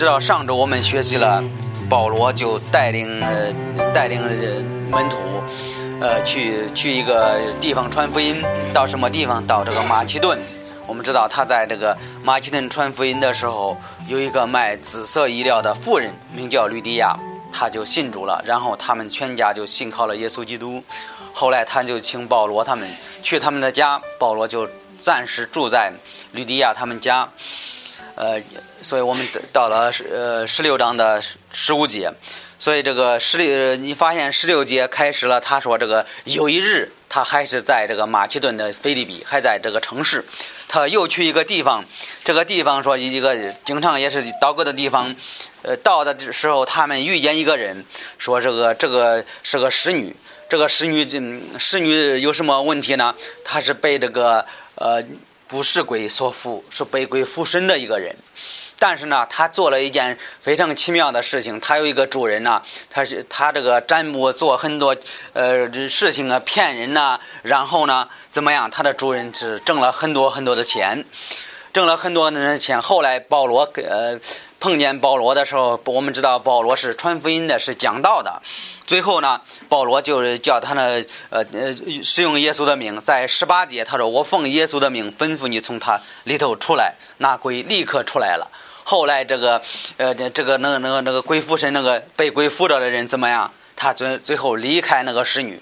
知道上周我们学习了，保罗就带领呃带领门徒，呃去去一个地方传福音，到什么地方？到这个马其顿。我们知道他在这个马其顿传福音的时候，有一个卖紫色衣料的妇人，名叫吕迪亚，他就信主了，然后他们全家就信靠了耶稣基督。后来他就请保罗他们去他们的家，保罗就暂时住在吕迪亚他们家。呃，所以我们到了呃十六章的十五节，所以这个十六，你发现十六节开始了，他说这个有一日，他还是在这个马其顿的菲利比，还在这个城市，他又去一个地方，这个地方说一个经常也是祷告的地方，呃，到的时候他们遇见一个人，说这个这个是个使女，这个使女这使女有什么问题呢？她是被这个呃。不是鬼所附，是被鬼附身的一个人。但是呢，他做了一件非常奇妙的事情。他有一个主人呢，他是他这个占卜做很多呃事情啊，骗人呐。然后呢，怎么样？他的主人是挣了很多很多的钱，挣了很多的钱。后来保罗给呃。碰见保罗的时候，我们知道保罗是传福音的，是讲道的。最后呢，保罗就是叫他呢，呃呃，使用耶稣的名，在十八节他说：“我奉耶稣的名吩咐你从他里头出来。”那鬼立刻出来了。后来这个，呃，这个那个那个那个鬼附身那个被鬼附着的人怎么样？他最最后离开那个侍女，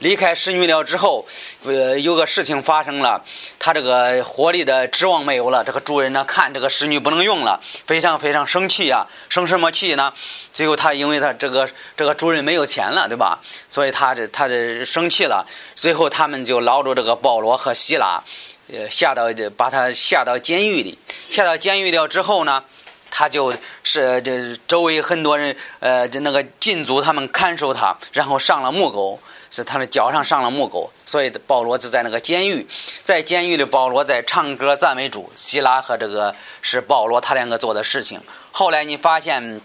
离开使女了之后，呃，有个事情发生了，他这个活力的指望没有了。这个主人呢，看这个使女不能用了，非常非常生气呀，生什么气呢？最后他因为他这个这个主人没有钱了，对吧？所以他这他这生气了。最后他们就捞着这个保罗和希拉，呃，下到把他下到监狱里，下到监狱了之后呢？他就是这周围很多人，呃，就那个禁足，他们看守他，然后上了木狗，是他的脚上上了木狗，所以保罗就在那个监狱，在监狱里，保罗在唱歌赞美主，希拉和这个是保罗他两个做的事情。后来你发现，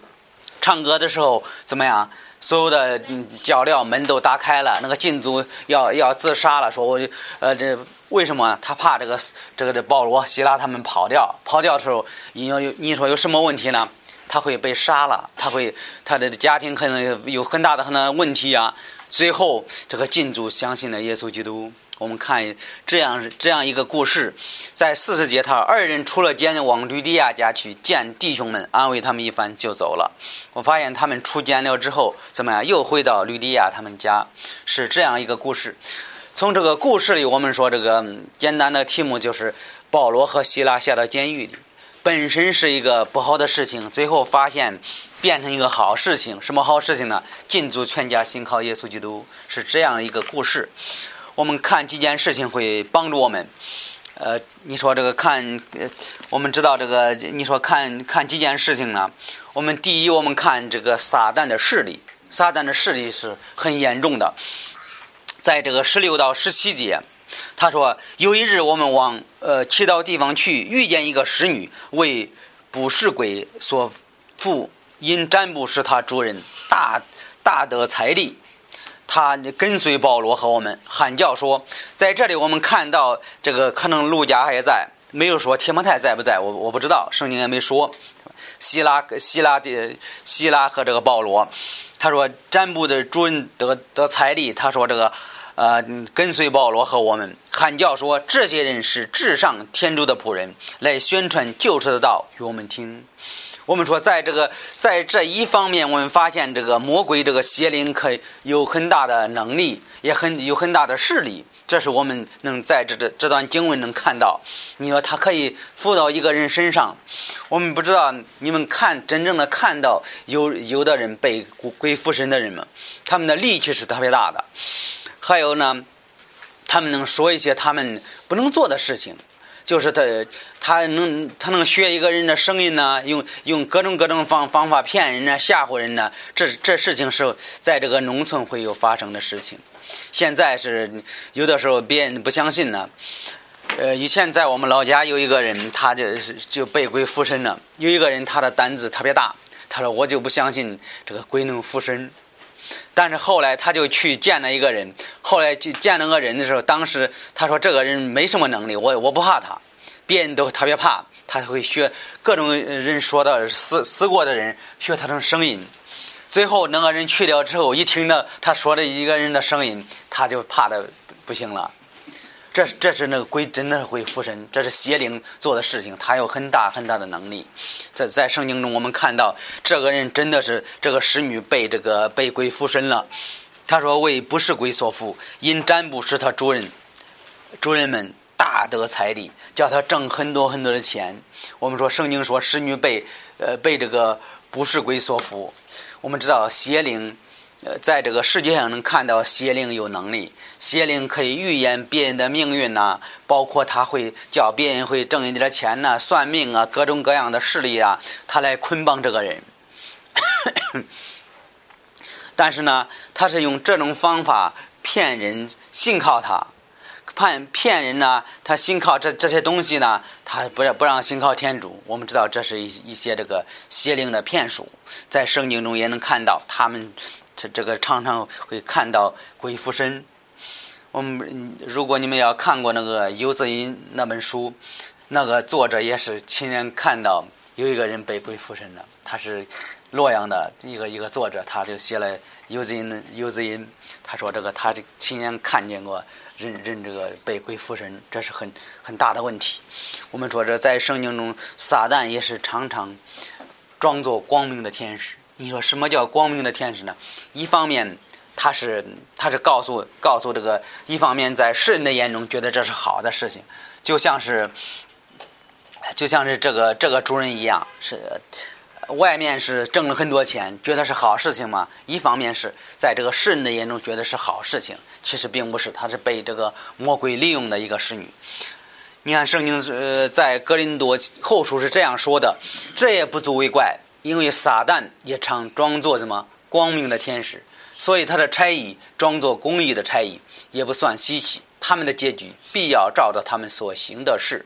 唱歌的时候怎么样？所有的脚镣门都打开了，那个禁足要要自杀了，说我呃这。为什么他怕这个这个的保罗、希拉他们跑掉？跑掉的时候，你要你说有什么问题呢？他会被杀了，他会他的家庭可能有很大的很大的问题啊。最后，这个禁主相信了耶稣基督。我们看这样这样一个故事，在四十节，他二人出了监，往吕迪亚家去见弟兄们，安慰他们一番就走了。我发现他们出监了之后，怎么样？又回到吕迪亚他们家，是这样一个故事。从这个故事里，我们说这个简单的题目就是保罗和希拉下到监狱里，本身是一个不好的事情，最后发现变成一个好事情。什么好事情呢？禁足全家信靠耶稣基督，是这样一个故事。我们看几件事情会帮助我们。呃，你说这个看，我们知道这个，你说看看几件事情呢？我们第一，我们看这个撒旦的势力，撒旦的势力是很严重的。在这个十六到十七节，他说：“有一日，我们往呃祈祷地方去，遇见一个使女为不是鬼所附，因占卜是他主人大大得财力。他跟随保罗和我们喊叫说，在这里我们看到这个可能路加还在，没有说铁摩太在不在，我我不知道，圣经也没说。希拉希拉的希拉和这个保罗，他说占卜的主人得得财力，他说这个。”呃，跟随保罗和我们喊叫说，这些人是至上天主的仆人，来宣传救赎的道与我们听。我们说，在这个在这一方面，我们发现这个魔鬼这个邪灵可有很大的能力，也很有很大的势力。这是我们能在这这这段经文能看到。你说他可以附到一个人身上，我们不知道你们看真正的看到有有的人被鬼附身的人们，他们的力气是特别大的。还有呢，他们能说一些他们不能做的事情，就是他他能他能学一个人的声音呢，用用各种各种方方法骗人呢，吓唬人呢。这这事情是在这个农村会有发生的事情。现在是有的时候别人不相信呢。呃，以前在我们老家有一个人，他就是就被鬼附身了。有一个人他的胆子特别大，他说我就不相信这个鬼能附身。但是后来他就去见了一个人，后来去见那个人的时候，当时他说这个人没什么能力，我我不怕他，别人都特别怕，他会学各种人说的死死过的人学他的声音。最后那个人去掉之后，一听到他说的一个人的声音，他就怕的不行了。这这是那个鬼真的会附身，这是邪灵做的事情，他有很大很大的能力。在在圣经中，我们看到这个人真的是这个使女被这个被鬼附身了。他说为不是鬼所附，因占卜使他主人主人们大得财力，叫他挣很多很多的钱。我们说圣经说使女被呃被这个不是鬼所附。我们知道邪灵，呃，在这个世界上能看到邪灵有能力，邪灵可以预言别人的命运呐，包括他会叫别人会挣一点钱呐，算命啊，各种各样的势力啊，他来捆绑这个人。但是呢，他是用这种方法骗人信靠他。骗骗人呢？他信靠这这些东西呢？他不让不让信靠天主。我们知道这是一一些这个邪灵的骗术，在圣经中也能看到，他们这这个常常会看到鬼附身。我们如果你们要看过那个《游子吟》那本书，那个作者也是亲眼看到有一个人被鬼附身了。他是洛阳的一个一个作者，他就写了《游子吟》游子吟。他说这个他亲眼看见过。人人这个被鬼附身，这是很很大的问题。我们说这在圣经中，撒旦也是常常装作光明的天使。你说什么叫光明的天使呢？一方面他是他是告诉告诉这个，一方面在世人的眼中觉得这是好的事情，就像是就像是这个这个主人一样是。外面是挣了很多钱，觉得是好事情嘛？一方面是在这个世人的眼中觉得是好事情，其实并不是，他是被这个魔鬼利用的一个侍女。你看圣经呃，在格林多后书是这样说的：这也不足为怪，因为撒旦也常装作什么光明的天使，所以他的差役装作公益的差役，也不算稀奇。他们的结局必要照着他们所行的事。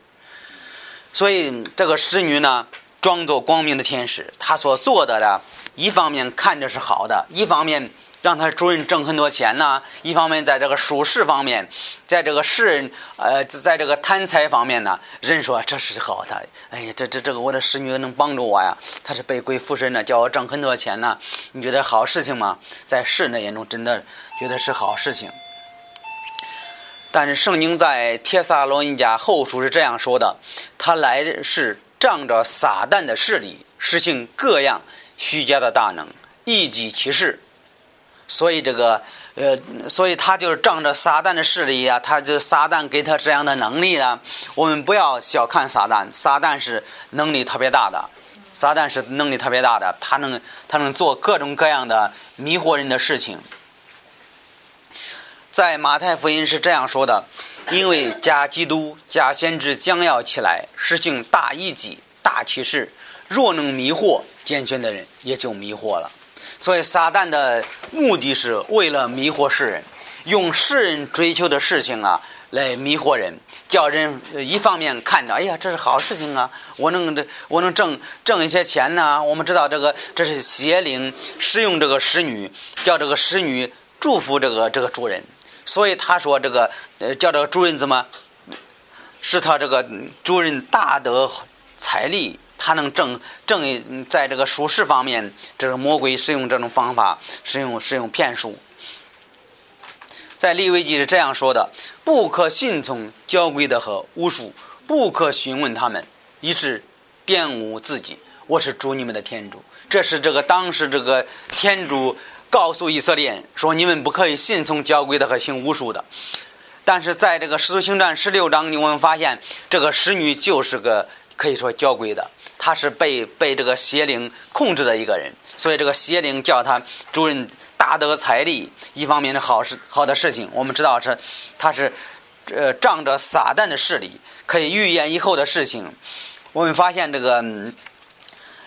所以这个侍女呢？装作光明的天使，她所做的呢，一方面看着是好的，一方面让他主人挣很多钱呢，一方面在这个属世方面，在这个世人呃，在这个贪财方面呢，人说这是好的，哎呀，这这这个我的使女能帮助我呀，他是被鬼附身呢，叫我挣很多钱呢，你觉得好事情吗？在世人的眼中，真的觉得是好事情。但是圣经在帖撒罗尼迦后书是这样说的，他来是。仗着撒旦的势力，实行各样虚假的大能，一己其事。所以这个，呃，所以他就是仗着撒旦的势力啊，他就撒旦给他这样的能力呢。我们不要小看撒旦，撒旦是能力特别大的，撒旦是能力特别大的，他能他能做各种各样的迷惑人的事情。在马太福音是这样说的。因为假基督、假先知将要起来，实行大异己、大启示，若能迷惑健全的人，也就迷惑了。所以撒旦的目的是为了迷惑世人，用世人追求的事情啊来迷惑人，叫人一方面看着，哎呀，这是好事情啊，我能这我能挣挣一些钱呢。我们知道这个这是邪灵使用这个使女，叫这个使女祝福这个这个主人。所以他说这个，呃，叫这个主人怎么，使他这个主人大得财力，他能挣挣，在这个术士方面，这个魔鬼使用这种方法，使用使用骗术。在利未记是这样说的：不可信从交规的和巫术，不可询问他们，以致玷污自己。我是主你们的天主。这是这个当时这个天主。告诉以色列人说：“你们不可以信从交规的和行巫术的。”但是在这个《使徒行传》十六章，我们发现这个使女就是个可以说交规的，他是被被这个邪灵控制的一个人。所以这个邪灵叫他主人大得财力，一方面是好事好的事情。我们知道是他是呃仗着撒旦的势力，可以预言以后的事情。我们发现这个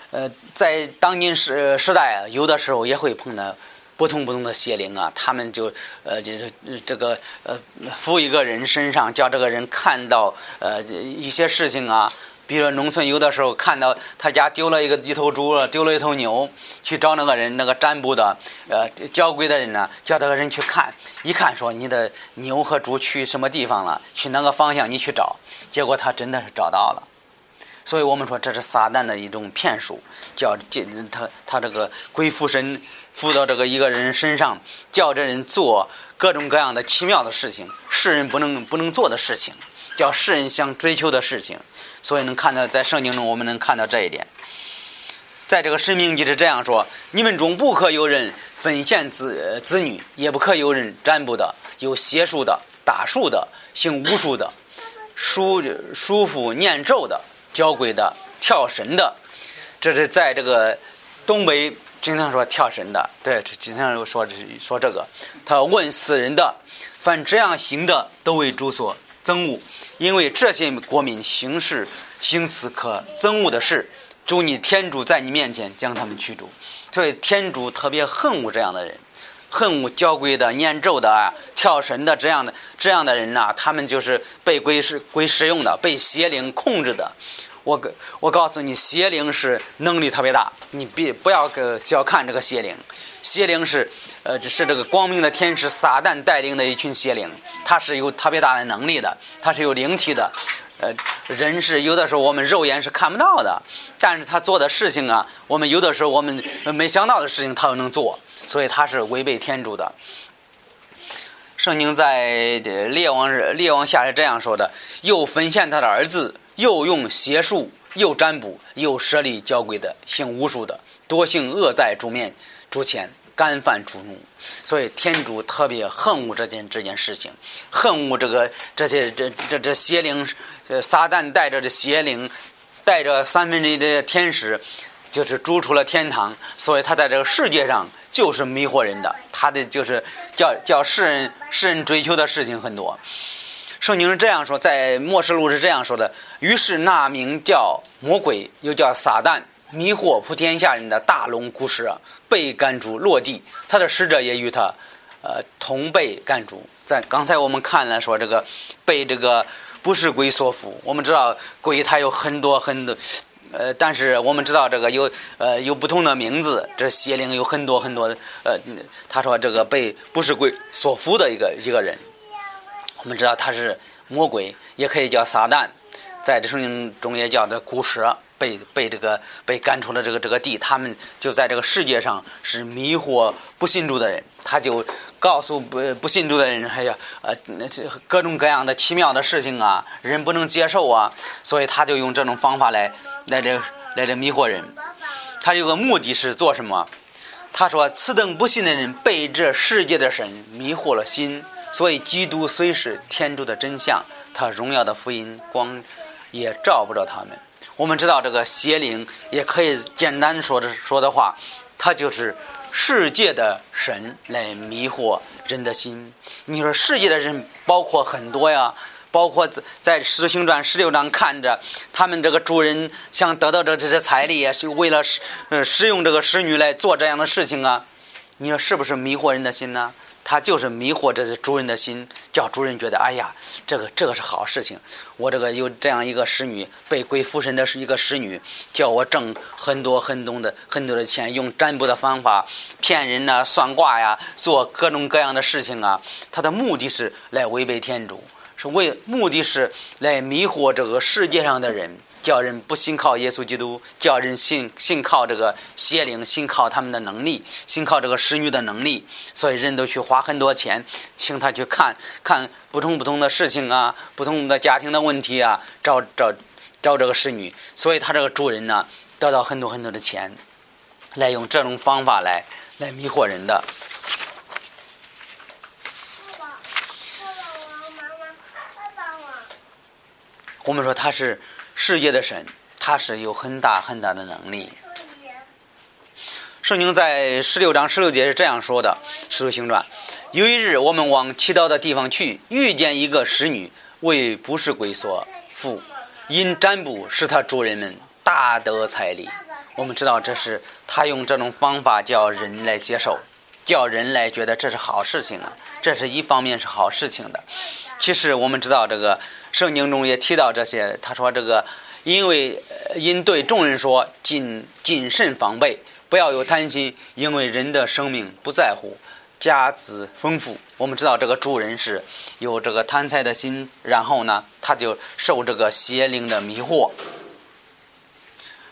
呃在当今时时代，有的时候也会碰到。不同不同的邪灵啊，他们就呃，就是这个呃，附一个人身上，叫这个人看到呃一些事情啊。比如说农村有的时候看到他家丢了一个一头猪，丢了一头牛，去找那个人，那个占卜的呃交鬼的人呢，叫这个人去看，一看说你的牛和猪去什么地方了，去哪个方向你去找，结果他真的是找到了。所以我们说这是撒旦的一种骗术，叫这他他这个鬼附身附到这个一个人身上，叫这人做各种各样的奇妙的事情，世人不能不能做的事情，叫世人想追求的事情。所以能看到在圣经中，我们能看到这一点。在这个神明记是这样说：你们中不可有人分献子子女，也不可有人占卜的，有邪术的、打术的、行巫术的、书书符念咒的。交鬼的、跳神的，这是在这个东北经常说跳神的，对，经常说说这个。他问死人的，凡这样行的，都为主所憎恶，因为这些国民行事行此可憎恶的事，主你天主在你面前将他们驱逐。所以天主特别恨恶这样的人，恨恶交规的、念咒的、跳神的这样的这样的人呐，他们就是被归是归使用的，被邪灵控制的。我我告诉你，邪灵是能力特别大，你别不要个小看这个邪灵。邪灵是呃，是这个光明的天使撒旦带领的一群邪灵，他是有特别大的能力的，他是有灵体的。呃，人是有的时候我们肉眼是看不到的，但是他做的事情啊，我们有的时候我们没想到的事情他又能做，所以他是违背天主的。圣经在列王列王下是这样说的：又分献他的儿子。又用邪术，又占卜，又设立交鬼的，行巫术的，多行恶在主面、主前，干犯主怒。所以天主特别恨恶这件这件事情，恨恶这个这些这这这邪灵，撒旦带着这邪灵，带着三分之一的天使，就是逐出了天堂。所以他在这个世界上就是迷惑人的，他的就是叫叫世人世人追求的事情很多。圣经是这样说，在末世录是这样说的。于是那名叫魔鬼，又叫撒旦，迷惑普天下人的大龙古蛇，被赶逐落地，他的使者也与他，呃，同被赶逐。在刚才我们看了说这个被这个不是鬼所缚。我们知道鬼它有很多很多，呃，但是我们知道这个有呃有不同的名字。这邪灵有很多很多，呃，他说这个被不是鬼所缚的一个一个人。我们知道他是魔鬼，也可以叫撒旦，在这圣经中也叫这古蛇，被被这个被赶出了这个这个地，他们就在这个世界上是迷惑不信主的人，他就告诉不不信主的人，哎呀，呃，这各种各样的奇妙的事情啊，人不能接受啊，所以他就用这种方法来来这来这迷惑人。他有个目的是做什么？他说：“此等不信的人被这世界的神迷惑了心。”所以，基督虽是天主的真相，他荣耀的福音光也照不着他们。我们知道，这个邪灵也可以简单说的说的话，他就是世界的神来迷惑人的心。你说世界的人包括很多呀，包括在在《使徒行传》十六章看着他们这个主人想得到这这些财力，也是为了使呃使用这个使女来做这样的事情啊。你说是不是迷惑人的心呢？他就是迷惑这主人的心，叫主人觉得，哎呀，这个这个是好事情。我这个有这样一个使女，被鬼附身的是一个使女，叫我挣很多很多的很多的钱，用占卜的方法骗人呐，算卦呀，做各种各样的事情啊。他的目的是来违背天主，是为目的是来迷惑这个世界上的人。叫人不信靠耶稣基督，叫人信信靠这个邪灵，信靠他们的能力，信靠这个使女的能力，所以人都去花很多钱，请他去看看不同不同的事情啊，不同的家庭的问题啊，找找找这个侍女，所以他这个主人呢，得到很多很多的钱，来用这种方法来来迷惑人的。我们说他是。世界的神，他是有很大很大的能力。圣经在十六章十六节是这样说的：《使徒行传》，有一日，我们往祈祷的地方去，遇见一个使女为不是鬼所缚，因占卜使他主人们大得彩礼。我们知道，这是他用这种方法叫人来接受，叫人来觉得这是好事情啊。这是一方面是好事情的。其实我们知道这个。圣经中也提到这些，他说：“这个，因为因对众人说，谨谨慎防备，不要有贪心，因为人的生命不在乎家资丰富。我们知道这个主人是有这个贪财的心，然后呢，他就受这个邪灵的迷惑。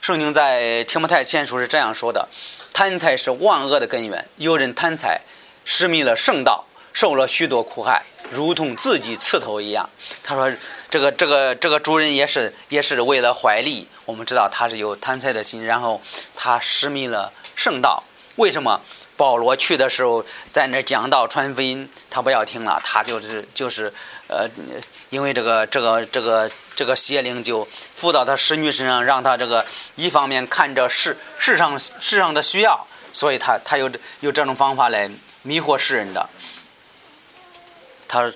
圣经在提摩太前书是这样说的：“贪财是万恶的根源，有人贪财，失迷了圣道，受了许多苦害，如同自己刺头一样。”他说：“这个这个这个主人也是也是为了怀利。我们知道他是有贪财的心，然后他失迷了圣道。为什么？”保罗去的时候，在那讲道传福音，他不要听了，他就是就是，呃，因为这个这个这个这个邪灵就附到他使女身上，让他这个一方面看着世世上世上的需要，所以他他有有这种方法来迷惑世人的。他说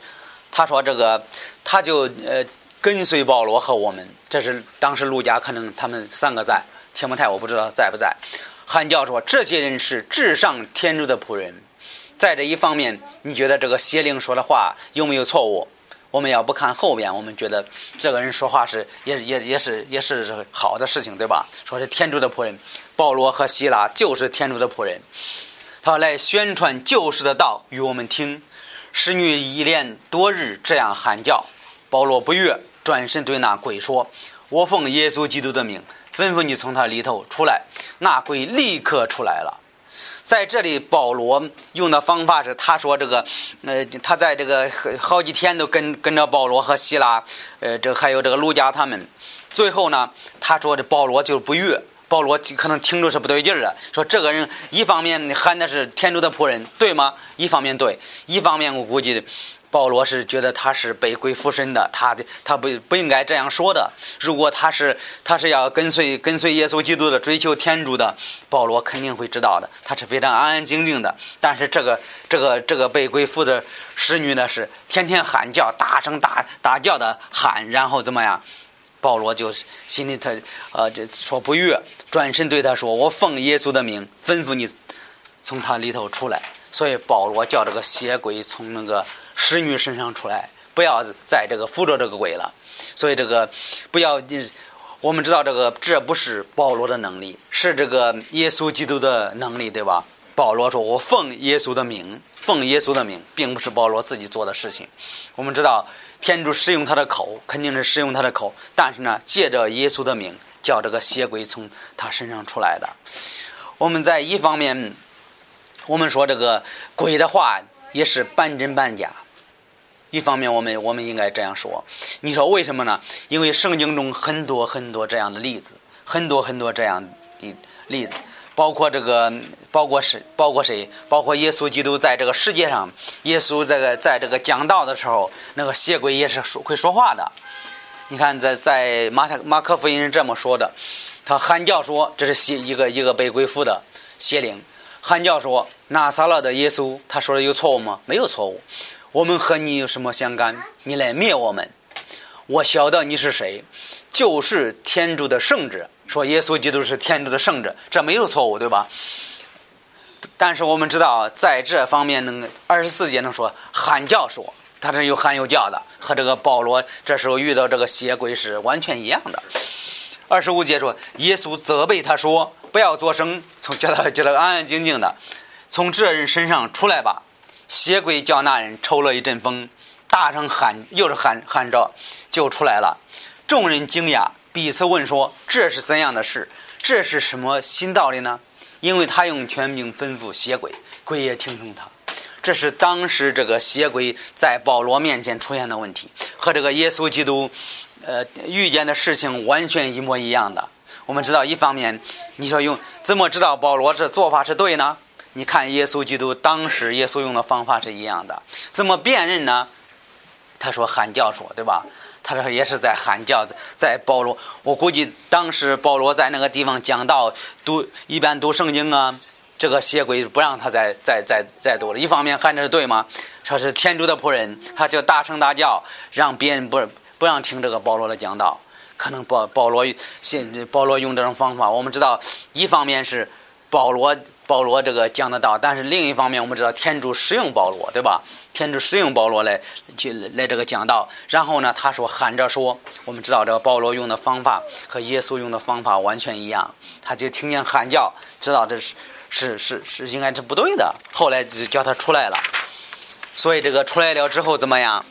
他说这个他就呃跟随保罗和我们，这是当时陆家可能他们三个在，天摩太我不知道在不在。韩教说：“这些人是至上天主的仆人。在这一方面，你觉得这个邪灵说的话有没有错误？我们要不看后边，我们觉得这个人说话是也也也是也是好的事情，对吧？说是天主的仆人，保罗和希拉就是天主的仆人，他来宣传救世的道与我们听。使女一连多日这样喊叫，保罗不悦，转身对那鬼说：‘我奉耶稣基督的名。’”吩咐你从他里头出来，那鬼立刻出来了。在这里，保罗用的方法是，他说这个，呃，他在这个好几天都跟跟着保罗和希拉，呃，这还有这个卢加他们。最后呢，他说这保罗就不悦，保罗可能听着是不对劲儿了，说这个人一方面喊的是天主的仆人，对吗？一方面对，一方面我估计。保罗是觉得他是被鬼附身的，他的他不不应该这样说的。如果他是他是要跟随跟随耶稣基督的追求天主的，保罗肯定会知道的。他是非常安安静静的。但是这个这个这个被鬼附的使女呢，是天天喊叫，大声大大叫的喊，然后怎么样？保罗就是心里他呃就说不悦，转身对他说：“我奉耶稣的名吩咐你从他里头出来。”所以保罗叫这个邪鬼从那个。使女身上出来，不要再这个扶着这个鬼了。所以这个不要，我们知道这个这不是保罗的能力，是这个耶稣基督的能力，对吧？保罗说：“我奉耶稣的名，奉耶稣的名，并不是保罗自己做的事情。”我们知道天主使用他的口，肯定是使用他的口，但是呢，借着耶稣的名，叫这个邪鬼从他身上出来的。我们在一方面，我们说这个鬼的话也是半真半假。一方面，我们我们应该这样说，你说为什么呢？因为圣经中很多很多这样的例子，很多很多这样的例子，包括这个，包括谁？包括谁？包括耶稣基督在这个世界上，耶稣这个在这个讲道的时候，那个邪鬼也是说会说话的。你看，在在马太马可福音是这么说的，他喊叫说这是邪一个一个被鬼附的邪灵，喊叫说拿撒勒的耶稣，他说的有错误吗？没有错误。我们和你有什么相干？你来灭我们！我晓得你是谁，就是天主的圣者。说耶稣基督是天主的圣者，这没有错误，对吧？但是我们知道，在这方面能二十四节能说喊叫说，他是有喊有叫的，和这个保罗这时候遇到这个邪鬼是完全一样的。二十五节说，耶稣责备他说：“不要作声，从叫他叫他安安静静的，从这人身上出来吧。”邪鬼叫那人抽了一阵风，大声喊，又是喊喊着，就出来了。众人惊讶，彼此问说：“这是怎样的事？这是什么新道理呢？”因为他用权柄吩咐邪鬼，鬼也听从他。这是当时这个邪鬼在保罗面前出现的问题，和这个耶稣基督，呃，遇见的事情完全一模一样的。我们知道，一方面，你说用怎么知道保罗这做法是对呢？你看，耶稣基督当时耶稣用的方法是一样的，怎么辨认呢？他说喊叫说，对吧？他说也是在喊叫，在保罗。我估计当时保罗在那个地方讲道，读一般读圣经啊，这个邪鬼不让他再再再再读了。一方面喊着是对吗？说是天主的仆人，他就大声大叫，让别人不不让听这个保罗的讲道。可能保保罗现保罗用这种方法，我们知道，一方面是保罗。保罗这个讲的道，但是另一方面，我们知道天主使用保罗，对吧？天主使用保罗来去来这个讲道。然后呢，他说喊着说，我们知道这个保罗用的方法和耶稣用的方法完全一样。他就听见喊叫，知道这是是是是应该是不对的。后来就叫他出来了。所以这个出来了之后怎么样？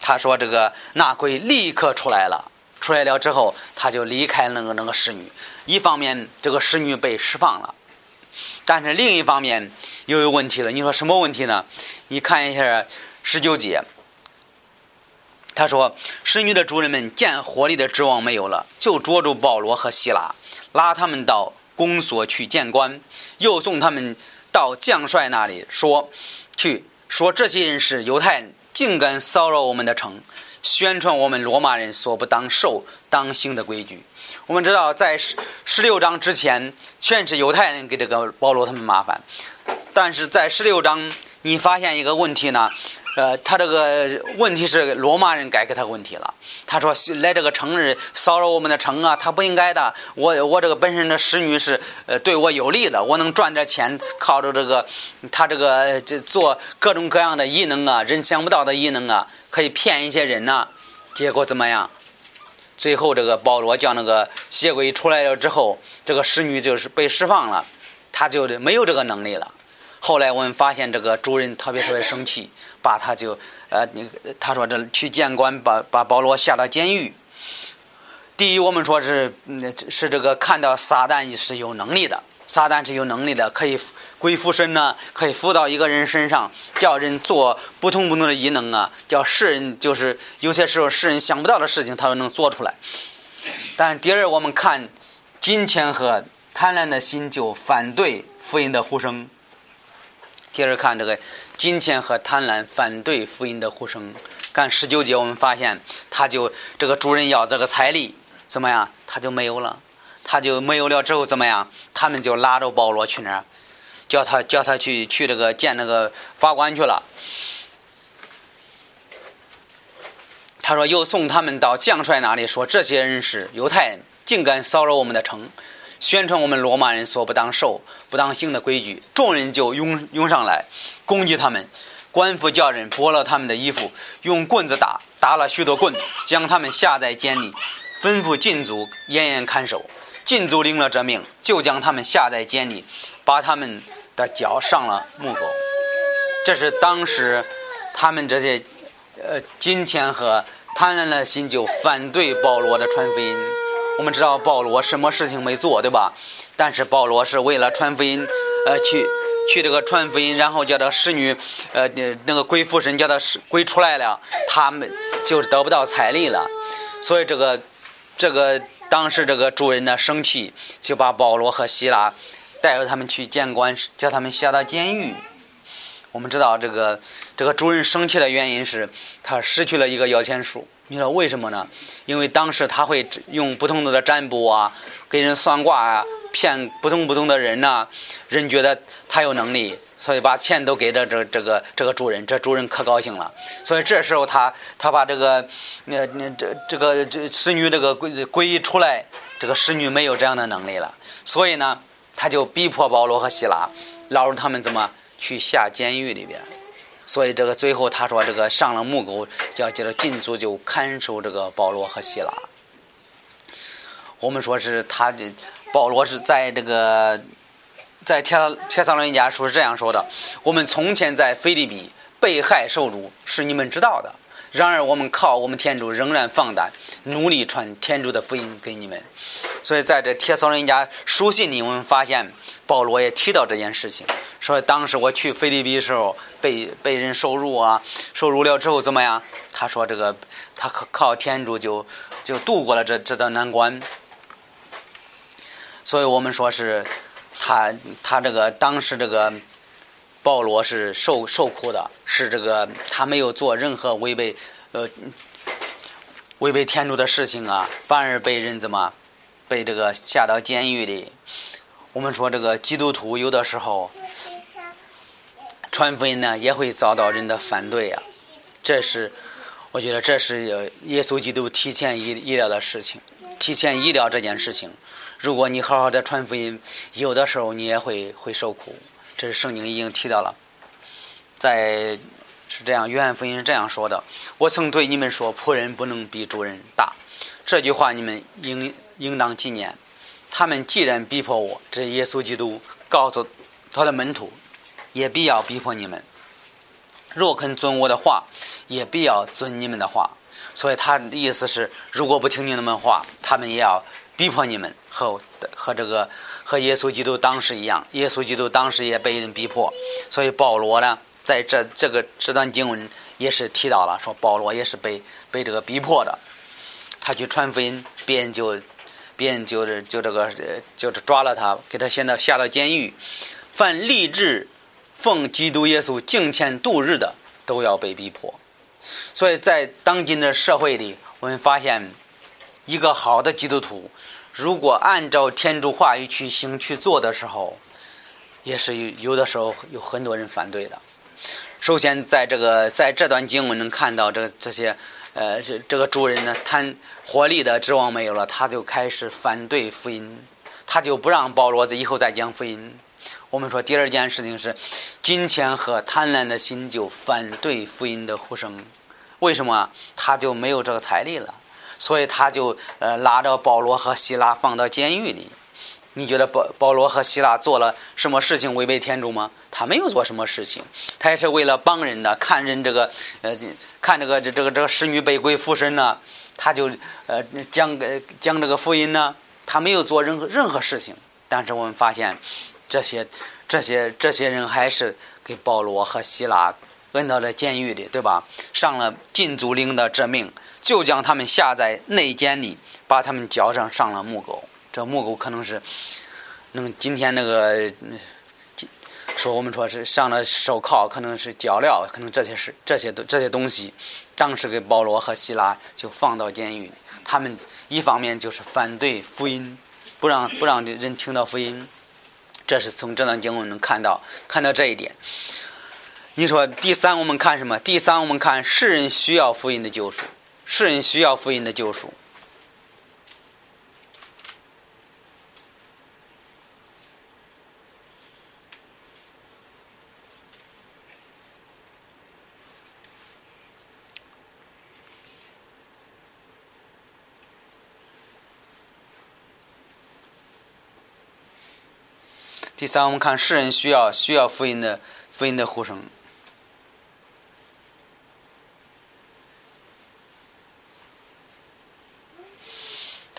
他说这个那鬼立刻出来了。出来了之后，他就离开那个那个侍女。一方面，这个侍女被释放了，但是另一方面又有问题了。你说什么问题呢？你看一下十九节，他说：“使女的主人们见火力的指望没有了，就捉住保罗和希拉，拉他们到公所去见官，又送他们到将帅那里，说去说这些人是犹太人，竟敢骚扰我们的城。”宣传我们罗马人所不当受当行的规矩。我们知道，在十十六章之前，全是犹太人给这个保罗他们麻烦，但是在十六章，你发现一个问题呢？呃，他这个问题是罗马人该给他问题了。他说来这个城市骚扰我们的城啊，他不应该的。我我这个本身的使女是呃对我有利的，我能赚点钱，靠着这个他这个这做各种各样的异能啊，人想不到的异能啊，可以骗一些人呐。结果怎么样？最后这个保罗将那个邪鬼出来了之后，这个使女就是被释放了，他就没有这个能力了。后来我们发现这个主人特别特别生气。把他就呃，你他说这去见官，把把保罗下到监狱。第一，我们说是是这个看到撒旦是有能力的，撒旦是有能力的，可以鬼附身呢，可以附到一个人身上，叫人做不同不同的异能啊，叫世人就是有些时候世人想不到的事情，他都能做出来。但第二，我们看金钱和贪婪的心就反对福音的呼声。接着看这个金钱和贪婪反对福音的呼声。看十九节，我们发现他就这个主人要这个彩礼，怎么样？他就没有了，他就没有了之后怎么样？他们就拉着保罗去那儿，叫他叫他去去这个见那个法官去了。他说又送他们到将帅那里，说这些人是犹太人，竟敢骚扰我们的城。宣传我们罗马人所不当受、不当行的规矩，众人就拥拥上来攻击他们。官府叫人剥了他们的衣服，用棍子打，打了许多棍，将他们下在监里，吩咐禁足严严看守。禁足领了这命，就将他们下在监里，把他们的脚上了木狗。这是当时他们这些呃金钱和贪婪的心就反对保罗的传福音。我们知道保罗什么事情没做，对吧？但是保罗是为了传福音，呃，去去这个传福音，然后叫他使女，呃，那个鬼附身叫他使鬼出来了，他们就是得不到彩礼了。所以这个这个当时这个主人呢生气，就把保罗和希拉带着他们去见官，叫他们下到监狱。我们知道这个这个主人生气的原因是他失去了一个摇钱树。你说为什么呢？因为当时他会用不同的占卜啊，给人算卦啊，骗不同不同的人呐。人觉得他有能力，所以把钱都给了这这个这个主人，这主人可高兴了。所以这时候他他把这个那那这这个这使女这个鬼鬼一出来，这个使女没有这样的能力了，所以呢，他就逼迫保罗和希拉，拉着他们怎么去下监狱里边。所以这个最后他说这个上了木狗，叫接着禁足就看守这个保罗和希拉。我们说是他的保罗是在这个在铁铁撒罗尼迦书是这样说的：我们从前在菲利比被害受辱，是你们知道的。然而我们靠我们天主仍然放胆努力传天主的福音给你们。所以在这铁撒罗尼迦书信里，我们发现保罗也提到这件事情。说当时我去菲律宾的时候，被被人收入啊，收入了之后怎么样？他说这个他靠靠天主就就度过了这这道难关。所以我们说是他他这个当时这个保罗是受受苦的，是这个他没有做任何违背呃违背天主的事情啊，反而被人怎么被这个下到监狱里。我们说这个基督徒有的时候。传福音呢，也会遭到人的反对呀。这是，我觉得这是耶稣基督提前意意料的事情，提前意料这件事情。如果你好好的传福音，有的时候你也会会受苦。这是圣经已经提到了，在是这样，约翰福音是这样说的：“我曾对你们说，仆人不能比主人大。”这句话你们应应当纪念。他们既然逼迫我，这是耶稣基督告诉他的门徒。也必要逼迫你们。若肯遵我的话，也必要遵你们的话。所以他的意思是，如果不听你们的话，他们也要逼迫你们，和和这个和耶稣基督当时一样。耶稣基督当时也被人逼迫，所以保罗呢，在这这个这段经文也是提到了，说保罗也是被被这个逼迫的。他去传福音，别人就别人就是就这个就是抓了他，给他现在下到监狱。凡立志奉基督耶稣敬虔度日的，都要被逼迫。所以在当今的社会里，我们发现，一个好的基督徒，如果按照天主话语去行去做的时候，也是有有的时候有很多人反对的。首先，在这个在这段经文能看到，这这些呃这这个主人呢，贪活力的指望没有了，他就开始反对福音，他就不让保罗在以后再讲福音。我们说第二件事情是，金钱和贪婪的心就反对福音的呼声。为什么他就没有这个财力了？所以他就呃拉着保罗和希拉放到监狱里。你觉得保保罗和希拉做了什么事情违背天主吗？他没有做什么事情，他也是为了帮人的，看人这个呃看这个这这个这个侍女被鬼附身呢，他就呃讲讲这个福音呢，他没有做任何任何事情。但是我们发现这些这些这些人还是给保罗和希拉。摁到了监狱里，对吧？上了禁足令的这命，就将他们下在内监里，把他们脚上上了木狗。这木狗可能是能今天那个说我们说是上了手铐，可能是脚镣，可能这些是这些这些东西。当时给保罗和希拉就放到监狱里，他们一方面就是反对福音，不让不让人听到福音。这是从这段经文能看到看到这一点。你说第三，我们看什么？第三，我们看世人需要福音的救赎，世人需要福音的救赎。第三，我们看世人需要需要福音的福音的呼声。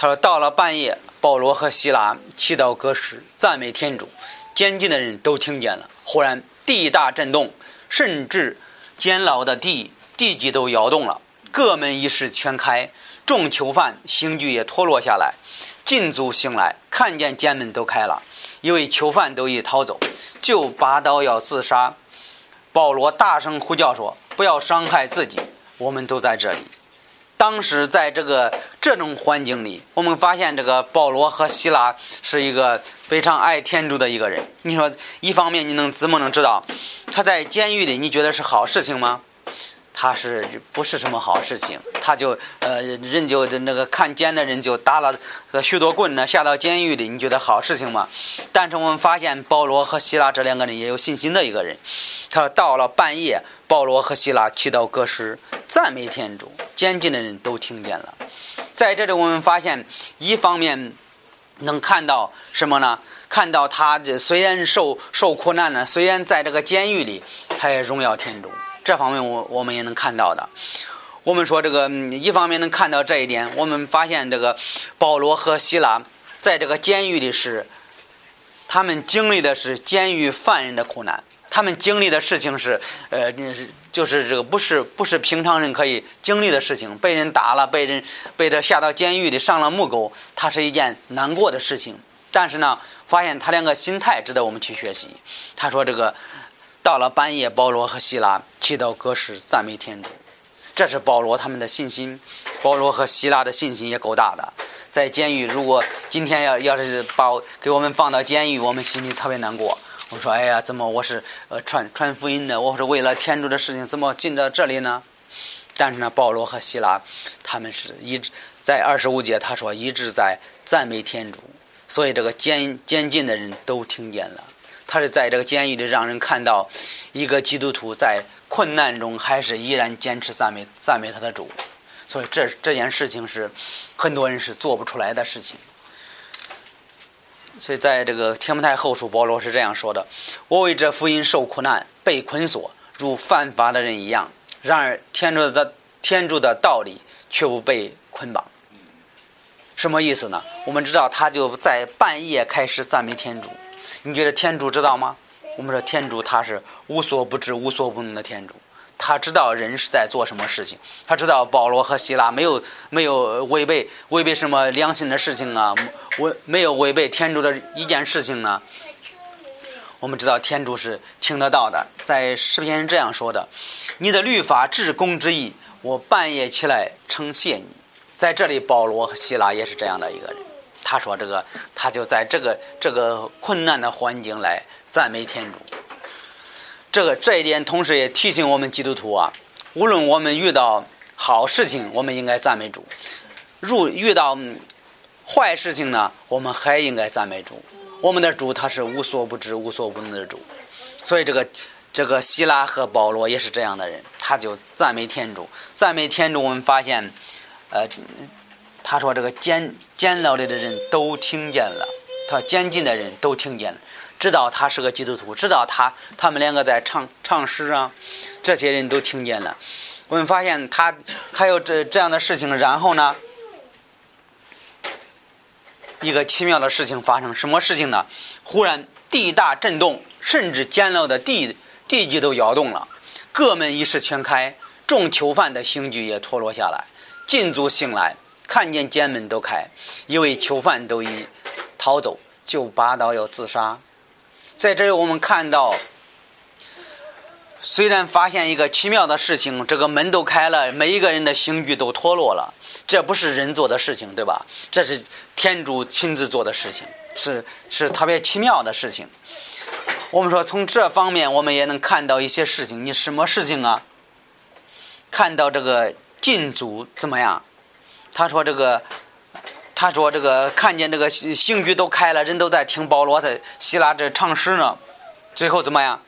他说：“到了半夜，保罗和希拉祈祷歌诗，赞美天主，监禁的人都听见了。忽然地大震动，甚至监牢的地地基都摇动了，各门一时全开，众囚犯刑具也脱落下来。禁足醒来，看见监门都开了，因为囚犯都已逃走，就拔刀要自杀。保罗大声呼叫说：‘不要伤害自己，我们都在这里。’”当时在这个这种环境里，我们发现这个保罗和希拉是一个非常爱天主的一个人。你说，一方面你能怎么能知道他在监狱里？你觉得是好事情吗？他是不是什么好事情？他就呃人就那个看监的人就打了许多棍呢，下到监狱里，你觉得好事情吗？但是我们发现保罗和希拉这两个人也有信心的一个人。他到了半夜，保罗和希拉祈祷歌诗。赞美天主，监禁的人都听见了。在这里，我们发现，一方面能看到什么呢？看到他这虽然受受苦难呢，虽然在这个监狱里，他也荣耀天主。这方面，我我们也能看到的。我们说这个，一方面能看到这一点，我们发现这个保罗和希拉在这个监狱里是，他们经历的是监狱犯人的苦难。他们经历的事情是，呃，是就是这个不是不是平常人可以经历的事情。被人打了，被人被他下到监狱里上了木狗，他是一件难过的事情。但是呢，发现他两个心态值得我们去学习。他说：“这个到了半夜，保罗和希拉祈祷歌诗赞美天主，这是保罗他们的信心。保罗和希拉的信心也够大的。在监狱，如果今天要要是把给我们放到监狱，我们心里特别难过。”我说：“哎呀，怎么我是呃传传福音的？我是为了天主的事情，怎么进到这里呢？”但是呢，保罗和希拉他们是一直在二十五节，他说一直在赞美天主，所以这个监监禁的人都听见了。他是在这个监狱里让人看到一个基督徒在困难中还是依然坚持赞美赞美他的主，所以这这件事情是很多人是做不出来的事情。所以，在这个《天不太后书》，保罗是这样说的：“我为这福音受苦难，被捆锁，如犯法的人一样。然而，天主的天主的道理却不被捆绑。什么意思呢？我们知道他就在半夜开始赞美天主。你觉得天主知道吗？我们说天主他是无所不知、无所不能的天主，他知道人是在做什么事情，他知道保罗和希拉没有没有违背违背什么良心的事情啊，违没有违背天主的一件事情呢。我们知道天主是听得到的，在诗篇这样说的：“你的律法至公之义，我半夜起来称谢你。”在这里，保罗和希拉也是这样的一个人。他说：“这个，他就在这个这个困难的环境来赞美天主。这个这一点，同时也提醒我们基督徒啊，无论我们遇到好事情，我们应该赞美主；如遇到坏事情呢，我们还应该赞美主。我们的主他是无所不知、无所不能的主，所以这个这个希拉和保罗也是这样的人，他就赞美天主，赞美天主。我们发现。”呃，他说这个监监牢里的人都听见了，他监禁的人都听见了，知道他是个基督徒，知道他他们两个在唱唱诗啊，这些人都听见了。我们发现他还有这这样的事情，然后呢，一个奇妙的事情发生，什么事情呢？忽然地大震动，甚至监牢的地地基都摇动了，各门一时全开，众囚犯的刑具也脱落下来。禁足醒来，看见监门都开，以为囚犯都已逃走，就拔刀要自杀。在这里，我们看到，虽然发现一个奇妙的事情，这个门都开了，每一个人的刑具都脱落了，这不是人做的事情，对吧？这是天主亲自做的事情，是是特别奇妙的事情。我们说，从这方面，我们也能看到一些事情。你什么事情啊？看到这个。禁足怎么样？他说这个，他说这个看见这个刑刑具都开了，人都在听保罗的希腊这唱诗呢。最后怎么样？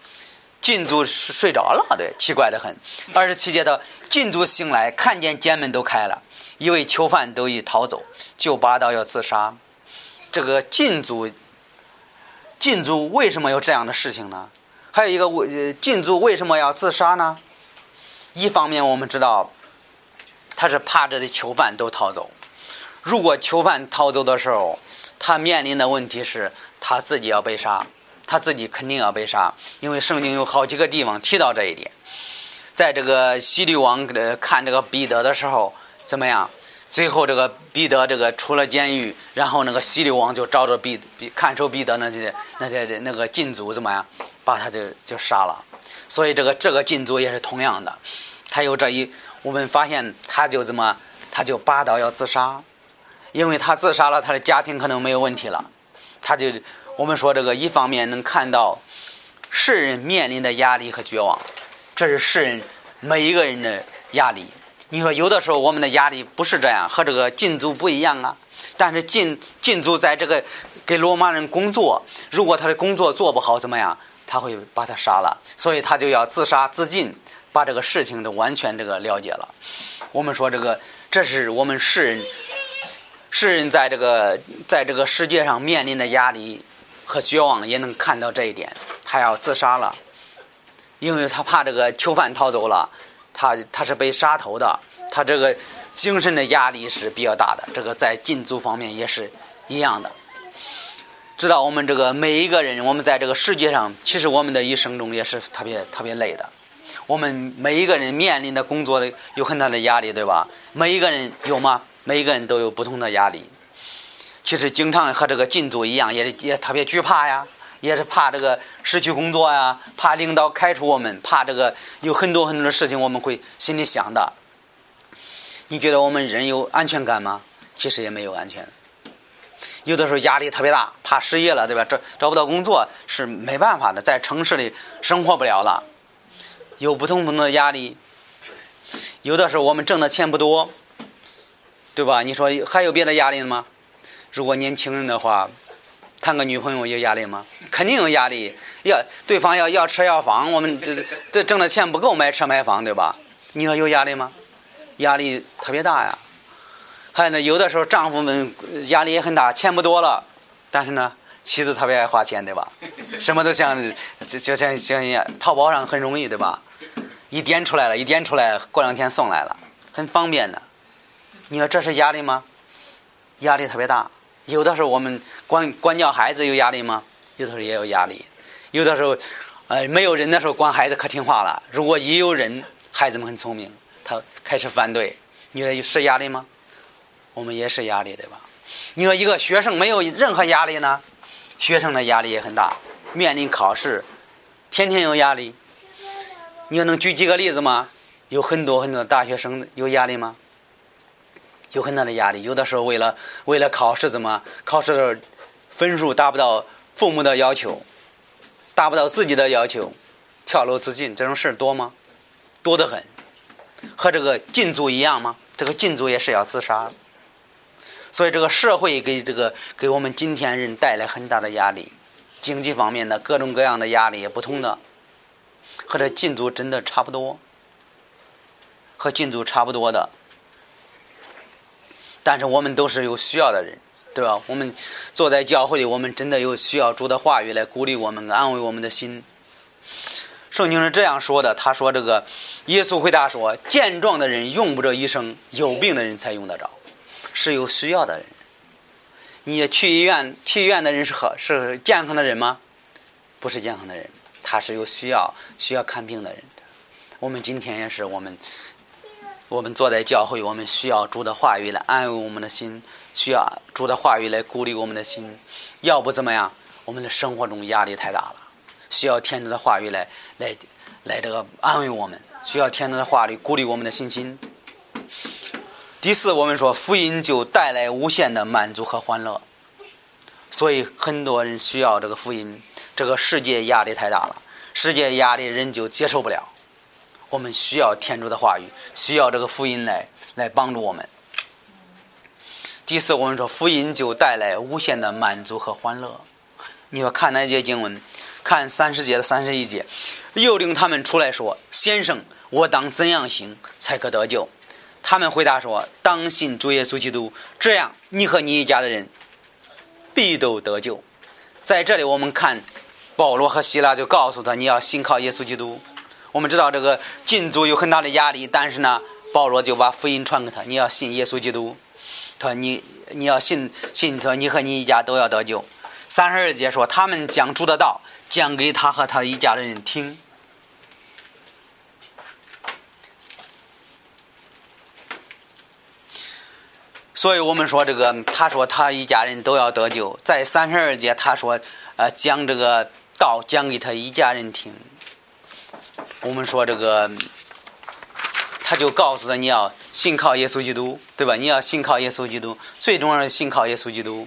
禁足睡着了，对，奇怪的很。二十七节的禁足醒来，看见监门都开了，一位囚犯都已逃走，就拔刀要自杀。这个禁足，禁足为什么有这样的事情呢？还有一个为禁足为什么要自杀呢？一方面我们知道。他是怕这些囚犯都逃走。如果囚犯逃走的时候，他面临的问题是他自己要被杀，他自己肯定要被杀，因为圣经有好几个地方提到这一点。在这个希律王呃看这个彼得的时候，怎么样？最后这个彼得这个出了监狱，然后那个希律王就照着彼彼看守彼得那些那些那个禁足怎么样，把他就就杀了。所以这个这个禁足也是同样的，他有这一。我们发现，他就这么，他就拔刀要自杀，因为他自杀了，他的家庭可能没有问题了。他就，我们说这个一方面能看到世人面临的压力和绝望，这是世人每一个人的压力。你说有的时候我们的压力不是这样，和这个禁足不一样啊。但是禁禁足在这个给罗马人工作，如果他的工作做不好怎么样，他会把他杀了，所以他就要自杀自尽。把这个事情都完全这个了解了。我们说这个，这是我们世人，世人在这个在这个世界上面临的压力和绝望，也能看到这一点。他要自杀了，因为他怕这个囚犯逃走了，他他是被杀头的，他这个精神的压力是比较大的。这个在禁足方面也是一样的。知道我们这个每一个人，我们在这个世界上，其实我们的一生中也是特别特别累的。我们每一个人面临的工作的有很大的压力，对吧？每一个人有吗？每一个人都有不同的压力。其实经常和这个进组一样，也也特别惧怕呀，也是怕这个失去工作呀，怕领导开除我们，怕这个有很多很多的事情我们会心里想的。你觉得我们人有安全感吗？其实也没有安全。有的时候压力特别大，怕失业了，对吧？找找不到工作是没办法的，在城市里生活不了了。有不同不同的压力，有的时候我们挣的钱不多，对吧？你说还有别的压力吗？如果年轻人的话，谈个女朋友有压力吗？肯定有压力，要对方要要车要房，我们这这挣的钱不够买车买房，对吧？你说有压力吗？压力特别大呀。还有呢，有的时候丈夫们压力也很大，钱不多了，但是呢。妻子特别爱花钱，对吧？什么都想，就就像像淘宝上很容易，对吧？一点出来了，一点出来，过两天送来了，很方便的。你说这是压力吗？压力特别大。有的时候我们管管教孩子有压力吗？有的时候也有压力。有的时候，呃，没有人的时候管孩子可听话了。如果一有人，孩子们很聪明，他开始反对。你说是压力吗？我们也是压力，对吧？你说一个学生没有任何压力呢？学生的压力也很大，面临考试，天天有压力。你能举几个例子吗？有很多很多大学生有压力吗？有很大的压力。有的时候为了为了考试，怎么考试的分数达不到父母的要求，达不到自己的要求，跳楼自尽这种事多吗？多得很。和这个禁足一样吗？这个禁足也是要自杀。所以这个社会给这个给我们今天人带来很大的压力，经济方面的各种各样的压力也不同的，和这禁足真的差不多，和禁足差不多的。但是我们都是有需要的人，对吧？我们坐在教会里，我们真的有需要主的话语来鼓励我们、安慰我们的心。圣经是这样说的：“他说，这个耶稣回答说，健壮的人用不着医生，有病的人才用得着，是有需要的人。你去医院，去医院的人是何是健康的人吗？不是健康的人，他是有需要需要看病的人。我们今天也是我们。”我们坐在教会，我们需要主的话语来安慰我们的心，需要主的话语来鼓励我们的心。要不怎么样？我们的生活中压力太大了，需要天主的话语来来来这个安慰我们，需要天主的话语鼓励我们的信心。第四，我们说福音就带来无限的满足和欢乐，所以很多人需要这个福音。这个世界压力太大了，世界压力人就接受不了。我们需要天主的话语，需要这个福音来来帮助我们。第四，我们说福音就带来无限的满足和欢乐。你说看哪节经文？看三十节的三十一节，又令他们出来说：“先生，我当怎样行才可得救？”他们回答说：“当信主耶稣基督，这样你和你一家的人必都得救。”在这里，我们看保罗和希拉就告诉他：“你要信靠耶稣基督。”我们知道这个禁足有很大的压力，但是呢，保罗就把福音传给他。你要信耶稣基督，他说你你要信信他，你和你一家都要得救。三十二节说，他们将主的道讲给他和他一家人听。所以我们说这个，他说他一家人都要得救。在三十二节他说，呃，将这个道讲给他一家人听。我们说这个，他就告诉他你要信靠耶稣基督，对吧？你要信靠耶稣基督，最重要的信靠耶稣基督。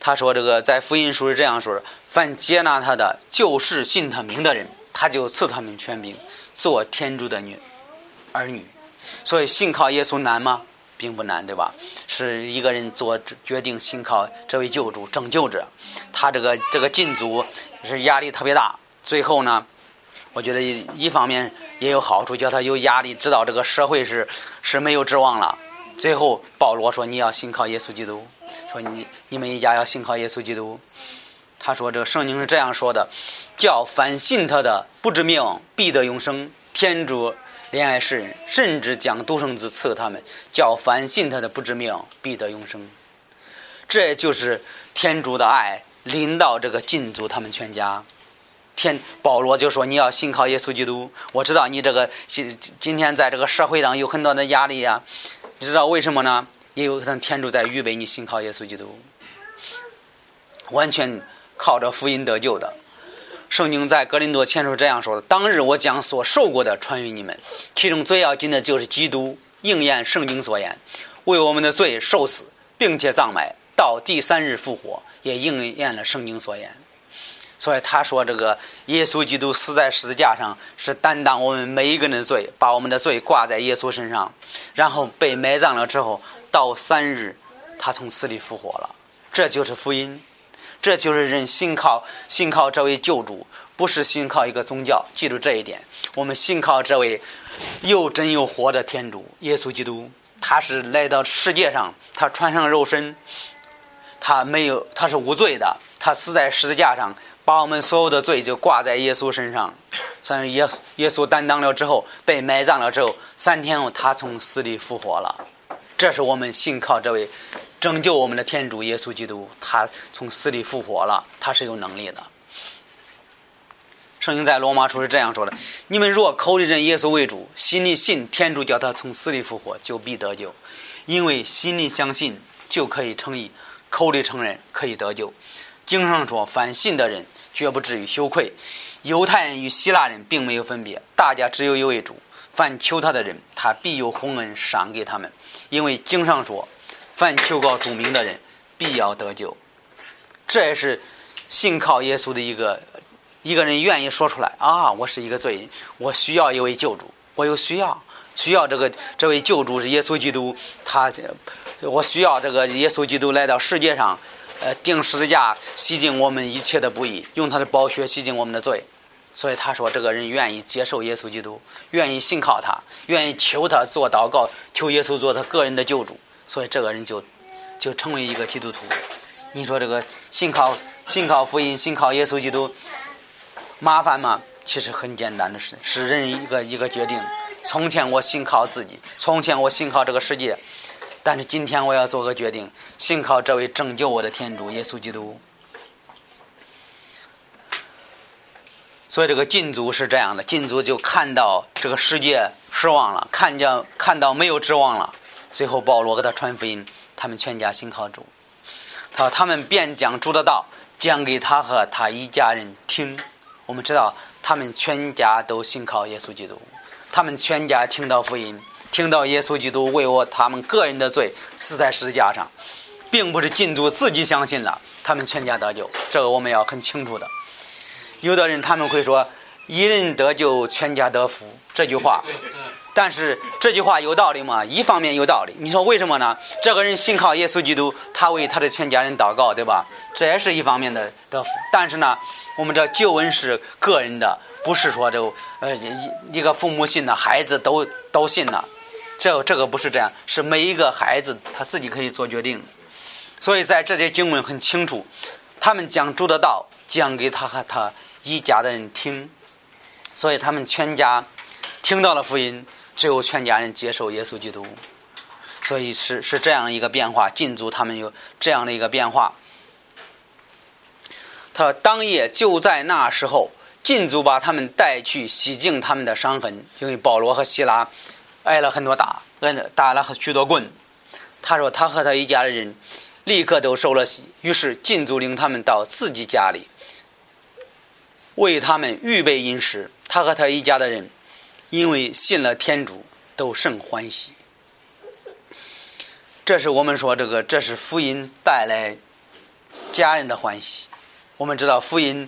他说这个在福音书是这样说的：凡接纳他的，就是信他名的人，他就赐他们权柄，做天主的女儿女。所以信靠耶稣难吗？并不难，对吧？是一个人做决定信靠这位救主、拯救者，他这个这个禁足是压力特别大。最后呢？我觉得一方面也有好处，叫他有压力，知道这个社会是是没有指望了。最后保罗说：“你要信靠耶稣基督，说你你们一家要信靠耶稣基督。”他说：“这个圣经是这样说的，叫凡信他的不知灭亡，必得永生。天主怜爱世人，甚至将独生子赐他们，叫凡信他的不知灭亡，必得永生。”这就是天主的爱临到这个禁足他们全家。天保罗就说：“你要信靠耶稣基督。我知道你这个今今天在这个社会上有很多的压力呀，你知道为什么呢？也有可能天主在预备你信靠耶稣基督，完全靠着福音得救的。圣经在格林多前书这样说的：当日我将所受过的传于你们，其中最要紧的就是基督应验圣经所言，为我们的罪受死，并且葬埋，到第三日复活，也应验了圣经所言。”所以他说：“这个耶稣基督死在十字架上，是担当我们每一个人的罪，把我们的罪挂在耶稣身上，然后被埋葬了之后，到三日，他从死里复活了。这就是福音，这就是人信靠信靠这位救主，不是信靠一个宗教。记住这一点，我们信靠这位又真又活的天主耶稣基督。他是来到世界上，他穿上肉身，他没有，他是无罪的，他死在十字架上。”把我们所有的罪就挂在耶稣身上，算是耶耶稣担当了之后，被埋葬了之后，三天后他从死里复活了。这是我们信靠这位拯救我们的天主耶稣基督，他从死里复活了，他是有能力的。圣经在罗马书是这样说的：“你们若口里认耶稣为主，心里信天主叫他从死里复活，就必得救。因为心里相信就可以称义，口里承认可以得救。经上说，凡信的人绝不至于羞愧。犹太人与希腊人并没有分别，大家只有一位主。凡求他的人，他必有洪恩赏给他们。因为经上说，凡求告主名的人，必要得救。这也是信靠耶稣的一个。”一个人愿意说出来啊，我是一个罪人，我需要一位救主，我有需要，需要这个这位救主是耶稣基督，他，我需要这个耶稣基督来到世界上，呃，钉十字架，洗净我们一切的不义，用他的宝血洗净我们的罪，所以他说，这个人愿意接受耶稣基督，愿意信靠他，愿意求他做祷告，求耶稣做他个人的救主，所以这个人就就成为一个基督徒。你说这个信靠信靠福音，信靠耶稣基督。麻烦吗？其实很简单的事，是人一个一个决定。从前我信靠自己，从前我信靠这个世界，但是今天我要做个决定，信靠这位拯救我的天主耶稣基督。所以这个禁足是这样的，禁足就看到这个世界失望了，看见看到没有指望了。最后保罗给他传福音，他们全家信靠主。他说他们便将主的道讲给他和他一家人听。我们知道，他们全家都信靠耶稣基督，他们全家听到福音，听到耶稣基督为我他们个人的罪死在十字架上，并不是禁足自己相信了，他们全家得救，这个我们要很清楚的。有的人他们会说“一人得救，全家得福”这句话。但是这句话有道理吗？一方面有道理。你说为什么呢？这个人信靠耶稣基督，他为他的全家人祷告，对吧？这也是一方面的得福。但是呢，我们这救恩是个人的，不是说就呃一一个父母信的孩子都都信了。这这个不是这样，是每一个孩子他自己可以做决定。所以在这些经文很清楚，他们讲主的道讲给他和他一家的人听，所以他们全家听到了福音。只有全家人接受耶稣基督，所以是是这样一个变化。禁足他们有这样的一个变化。他说：“当夜就在那时候，禁足把他们带去洗净他们的伤痕，因为保罗和希拉挨了很多打，挨打了许多棍。他说他和他一家的人立刻都受了洗。于是禁足领他们到自己家里，为他们预备饮食。他和他一家的人。”因为信了天主，都甚欢喜。这是我们说这个，这是福音带来家人的欢喜。我们知道福音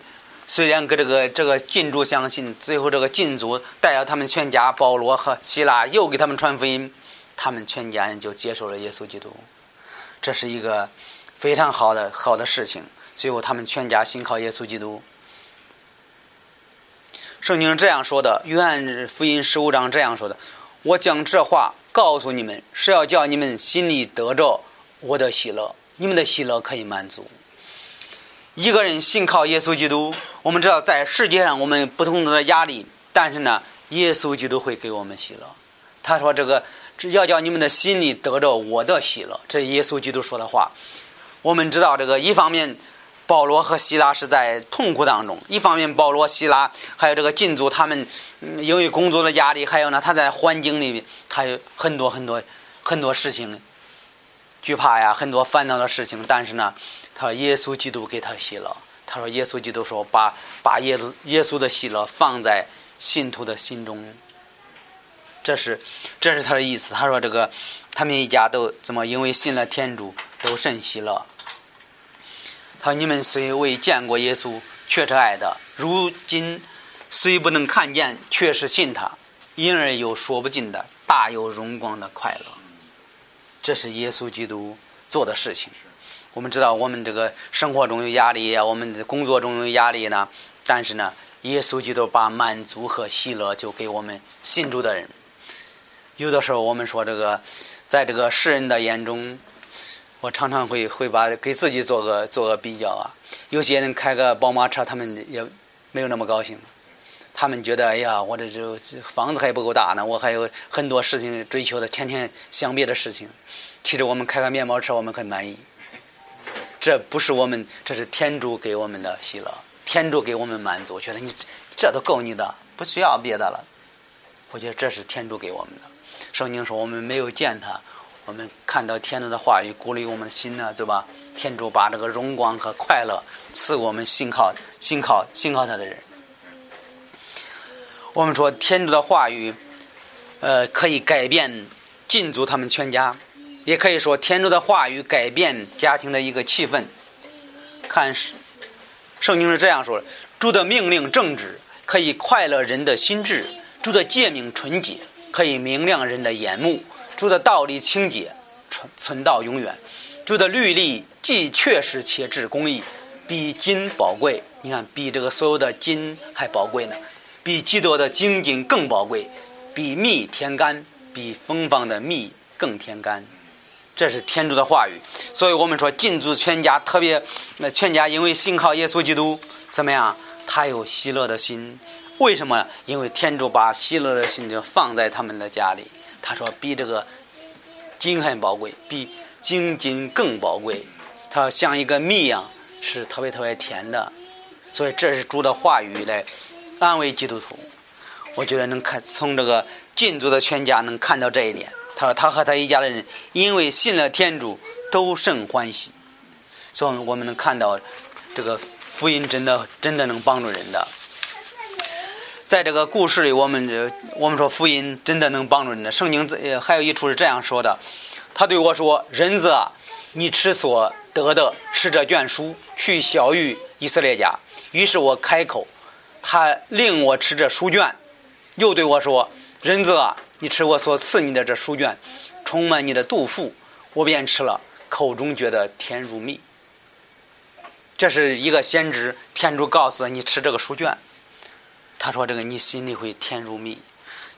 虽然跟这个这个禁主相信，最后这个禁主带着他们全家，保罗和希腊又给他们传福音，他们全家人就接受了耶稣基督。这是一个非常好的好的事情。最后他们全家信靠耶稣基督。圣经这样说的，《约翰福音》十五章这样说的：“我将这话告诉你们，是要叫你们心里得着我的喜乐，你们的喜乐可以满足。”一个人信靠耶稣基督，我们知道在世界上我们不同的压力，但是呢，耶稣基督会给我们喜乐。他说：“这个只要叫你们的心里得着我的喜乐。”这是耶稣基督说的话。我们知道这个一方面。保罗和希拉是在痛苦当中。一方面，保罗、希拉还有这个禁足，他们因为工作的压力，还有呢，他在环境里面还有很多很多很多事情惧怕呀，很多烦恼的事情。但是呢，他耶稣基督给他喜乐。他说：“耶稣基督说，把把耶耶稣的喜乐放在信徒的心中。”这是这是他的意思。他说：“这个他们一家都怎么因为信了天主，都甚喜乐。”他说：“你们虽未见过耶稣，却是爱的；如今虽不能看见，却是信他，因而有说不尽的大有荣光的快乐。这是耶稣基督做的事情。我们知道，我们这个生活中有压力，我们的工作中有压力呢。但是呢，耶稣基督把满足和喜乐就给我们信主的人。有的时候，我们说这个，在这个世人的眼中。”我常常会会把给自己做个做个比较啊，有些人开个宝马车，他们也没有那么高兴。他们觉得，哎呀，我这这房子还不够大呢，我还有很多事情追求的，天天想别的事情。其实我们开个面包车，我们很满意。这不是我们，这是天主给我们的喜乐，天主给我们满足，觉得你这都够你的，不需要别的了。我觉得这是天主给我们的。圣经说我们没有见他，我们看到天主的话语鼓励我们的心呢，对吧？天主把这个荣光和快乐赐我们信靠、信靠、信靠他的人。我们说天主的话语，呃，可以改变禁足他们全家，也可以说天主的话语改变家庭的一个气氛。看圣经是这样说的：主的命令正直，可以快乐人的心智；主的诫命纯洁，可以明亮人的眼目；主的道理清洁，存存到永远；主的律例既确实且至公义，比金宝贵。你看，比这个所有的金还宝贵呢。比基督的精金更宝贵，比蜜甜甘，比芬芳的蜜更甜甘。这是天主的话语。所以我们说，禁足全家，特别那全家因为信靠耶稣基督，怎么样？他有喜乐的心。为什么？因为天主把喜乐的心就放在他们的家里。他说，比这个金很宝贵，比金金更宝贵。它像一个蜜一样，是特别特别甜的。所以这是主的话语来。安慰基督徒，我觉得能看从这个禁足的全家能看到这一点。他说他和他一家的人因为信了天主都甚欢喜，所以我们能看到这个福音真的真的能帮助人的。在这个故事里，我们我们说福音真的能帮助人的。圣经还有一处是这样说的：他对我说：“人子啊，你吃所得的，吃这卷书，去小于以色列家。”于是我开口。他令我吃这书卷，又对我说：“人子啊，你吃我所赐你的这书卷，充满你的肚腹，我便吃了，口中觉得甜如蜜。”这是一个先知，天主告诉你吃这个书卷，他说：“这个你心里会甜如蜜。”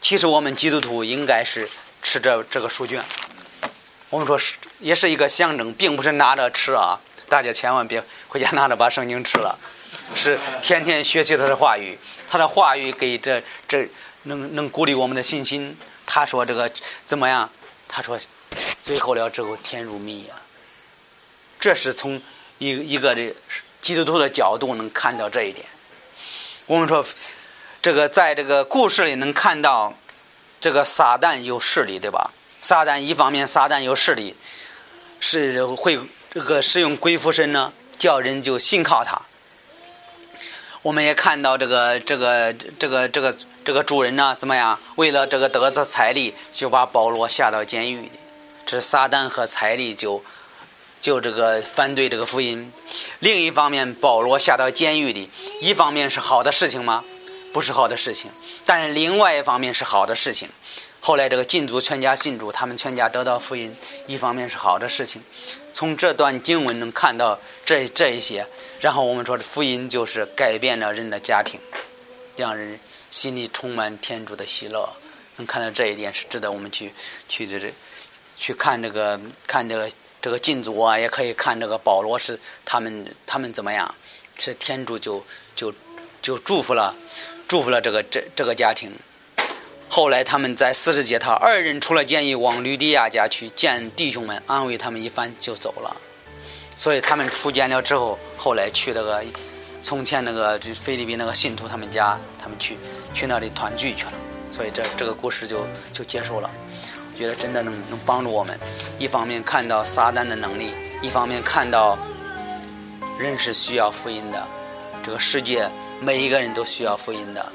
其实我们基督徒应该是吃这这个书卷，我们说是也是一个象征，并不是拿着吃啊，大家千万别回家拿着把圣经吃了。是天天学习他的话语，他的话语给这这能能鼓励我们的信心。他说这个怎么样？他说最后了之后天如蜜呀。这是从一一个的基督徒的角度能看到这一点。我们说这个在这个故事里能看到这个撒旦有势力，对吧？撒旦一方面撒旦有势力，是会这个使用鬼附身呢，叫人就信靠他。我们也看到这个这个这个这个这个主人呢，怎么样？为了这个得着财力，就把保罗下到监狱里。这是撒旦和财力就就这个反对这个福音。另一方面，保罗下到监狱里，一方面是好的事情吗？不是好的事情。但是另外一方面是好的事情。后来这个禁足全家信主，他们全家得到福音，一方面是好的事情。从这段经文能看到这这一些，然后我们说福音就是改变了人的家庭，让人心里充满天主的喜乐。能看到这一点是值得我们去去这这去看这个看这个这个禁足啊，也可以看这个保罗是他们他们怎么样，是天主就就就祝福了祝福了这个这这个家庭。后来他们在四十节，他，二人出了监狱，往吕迪亚家去见弟兄们，安慰他们一番就走了。所以他们出监了之后，后来去那个从前那个就菲律宾那个信徒他们家，他们去去那里团聚去了。所以这这个故事就就结束了。我觉得真的能能帮助我们，一方面看到撒旦的能力，一方面看到人是需要福音的，这个世界每一个人都需要福音的。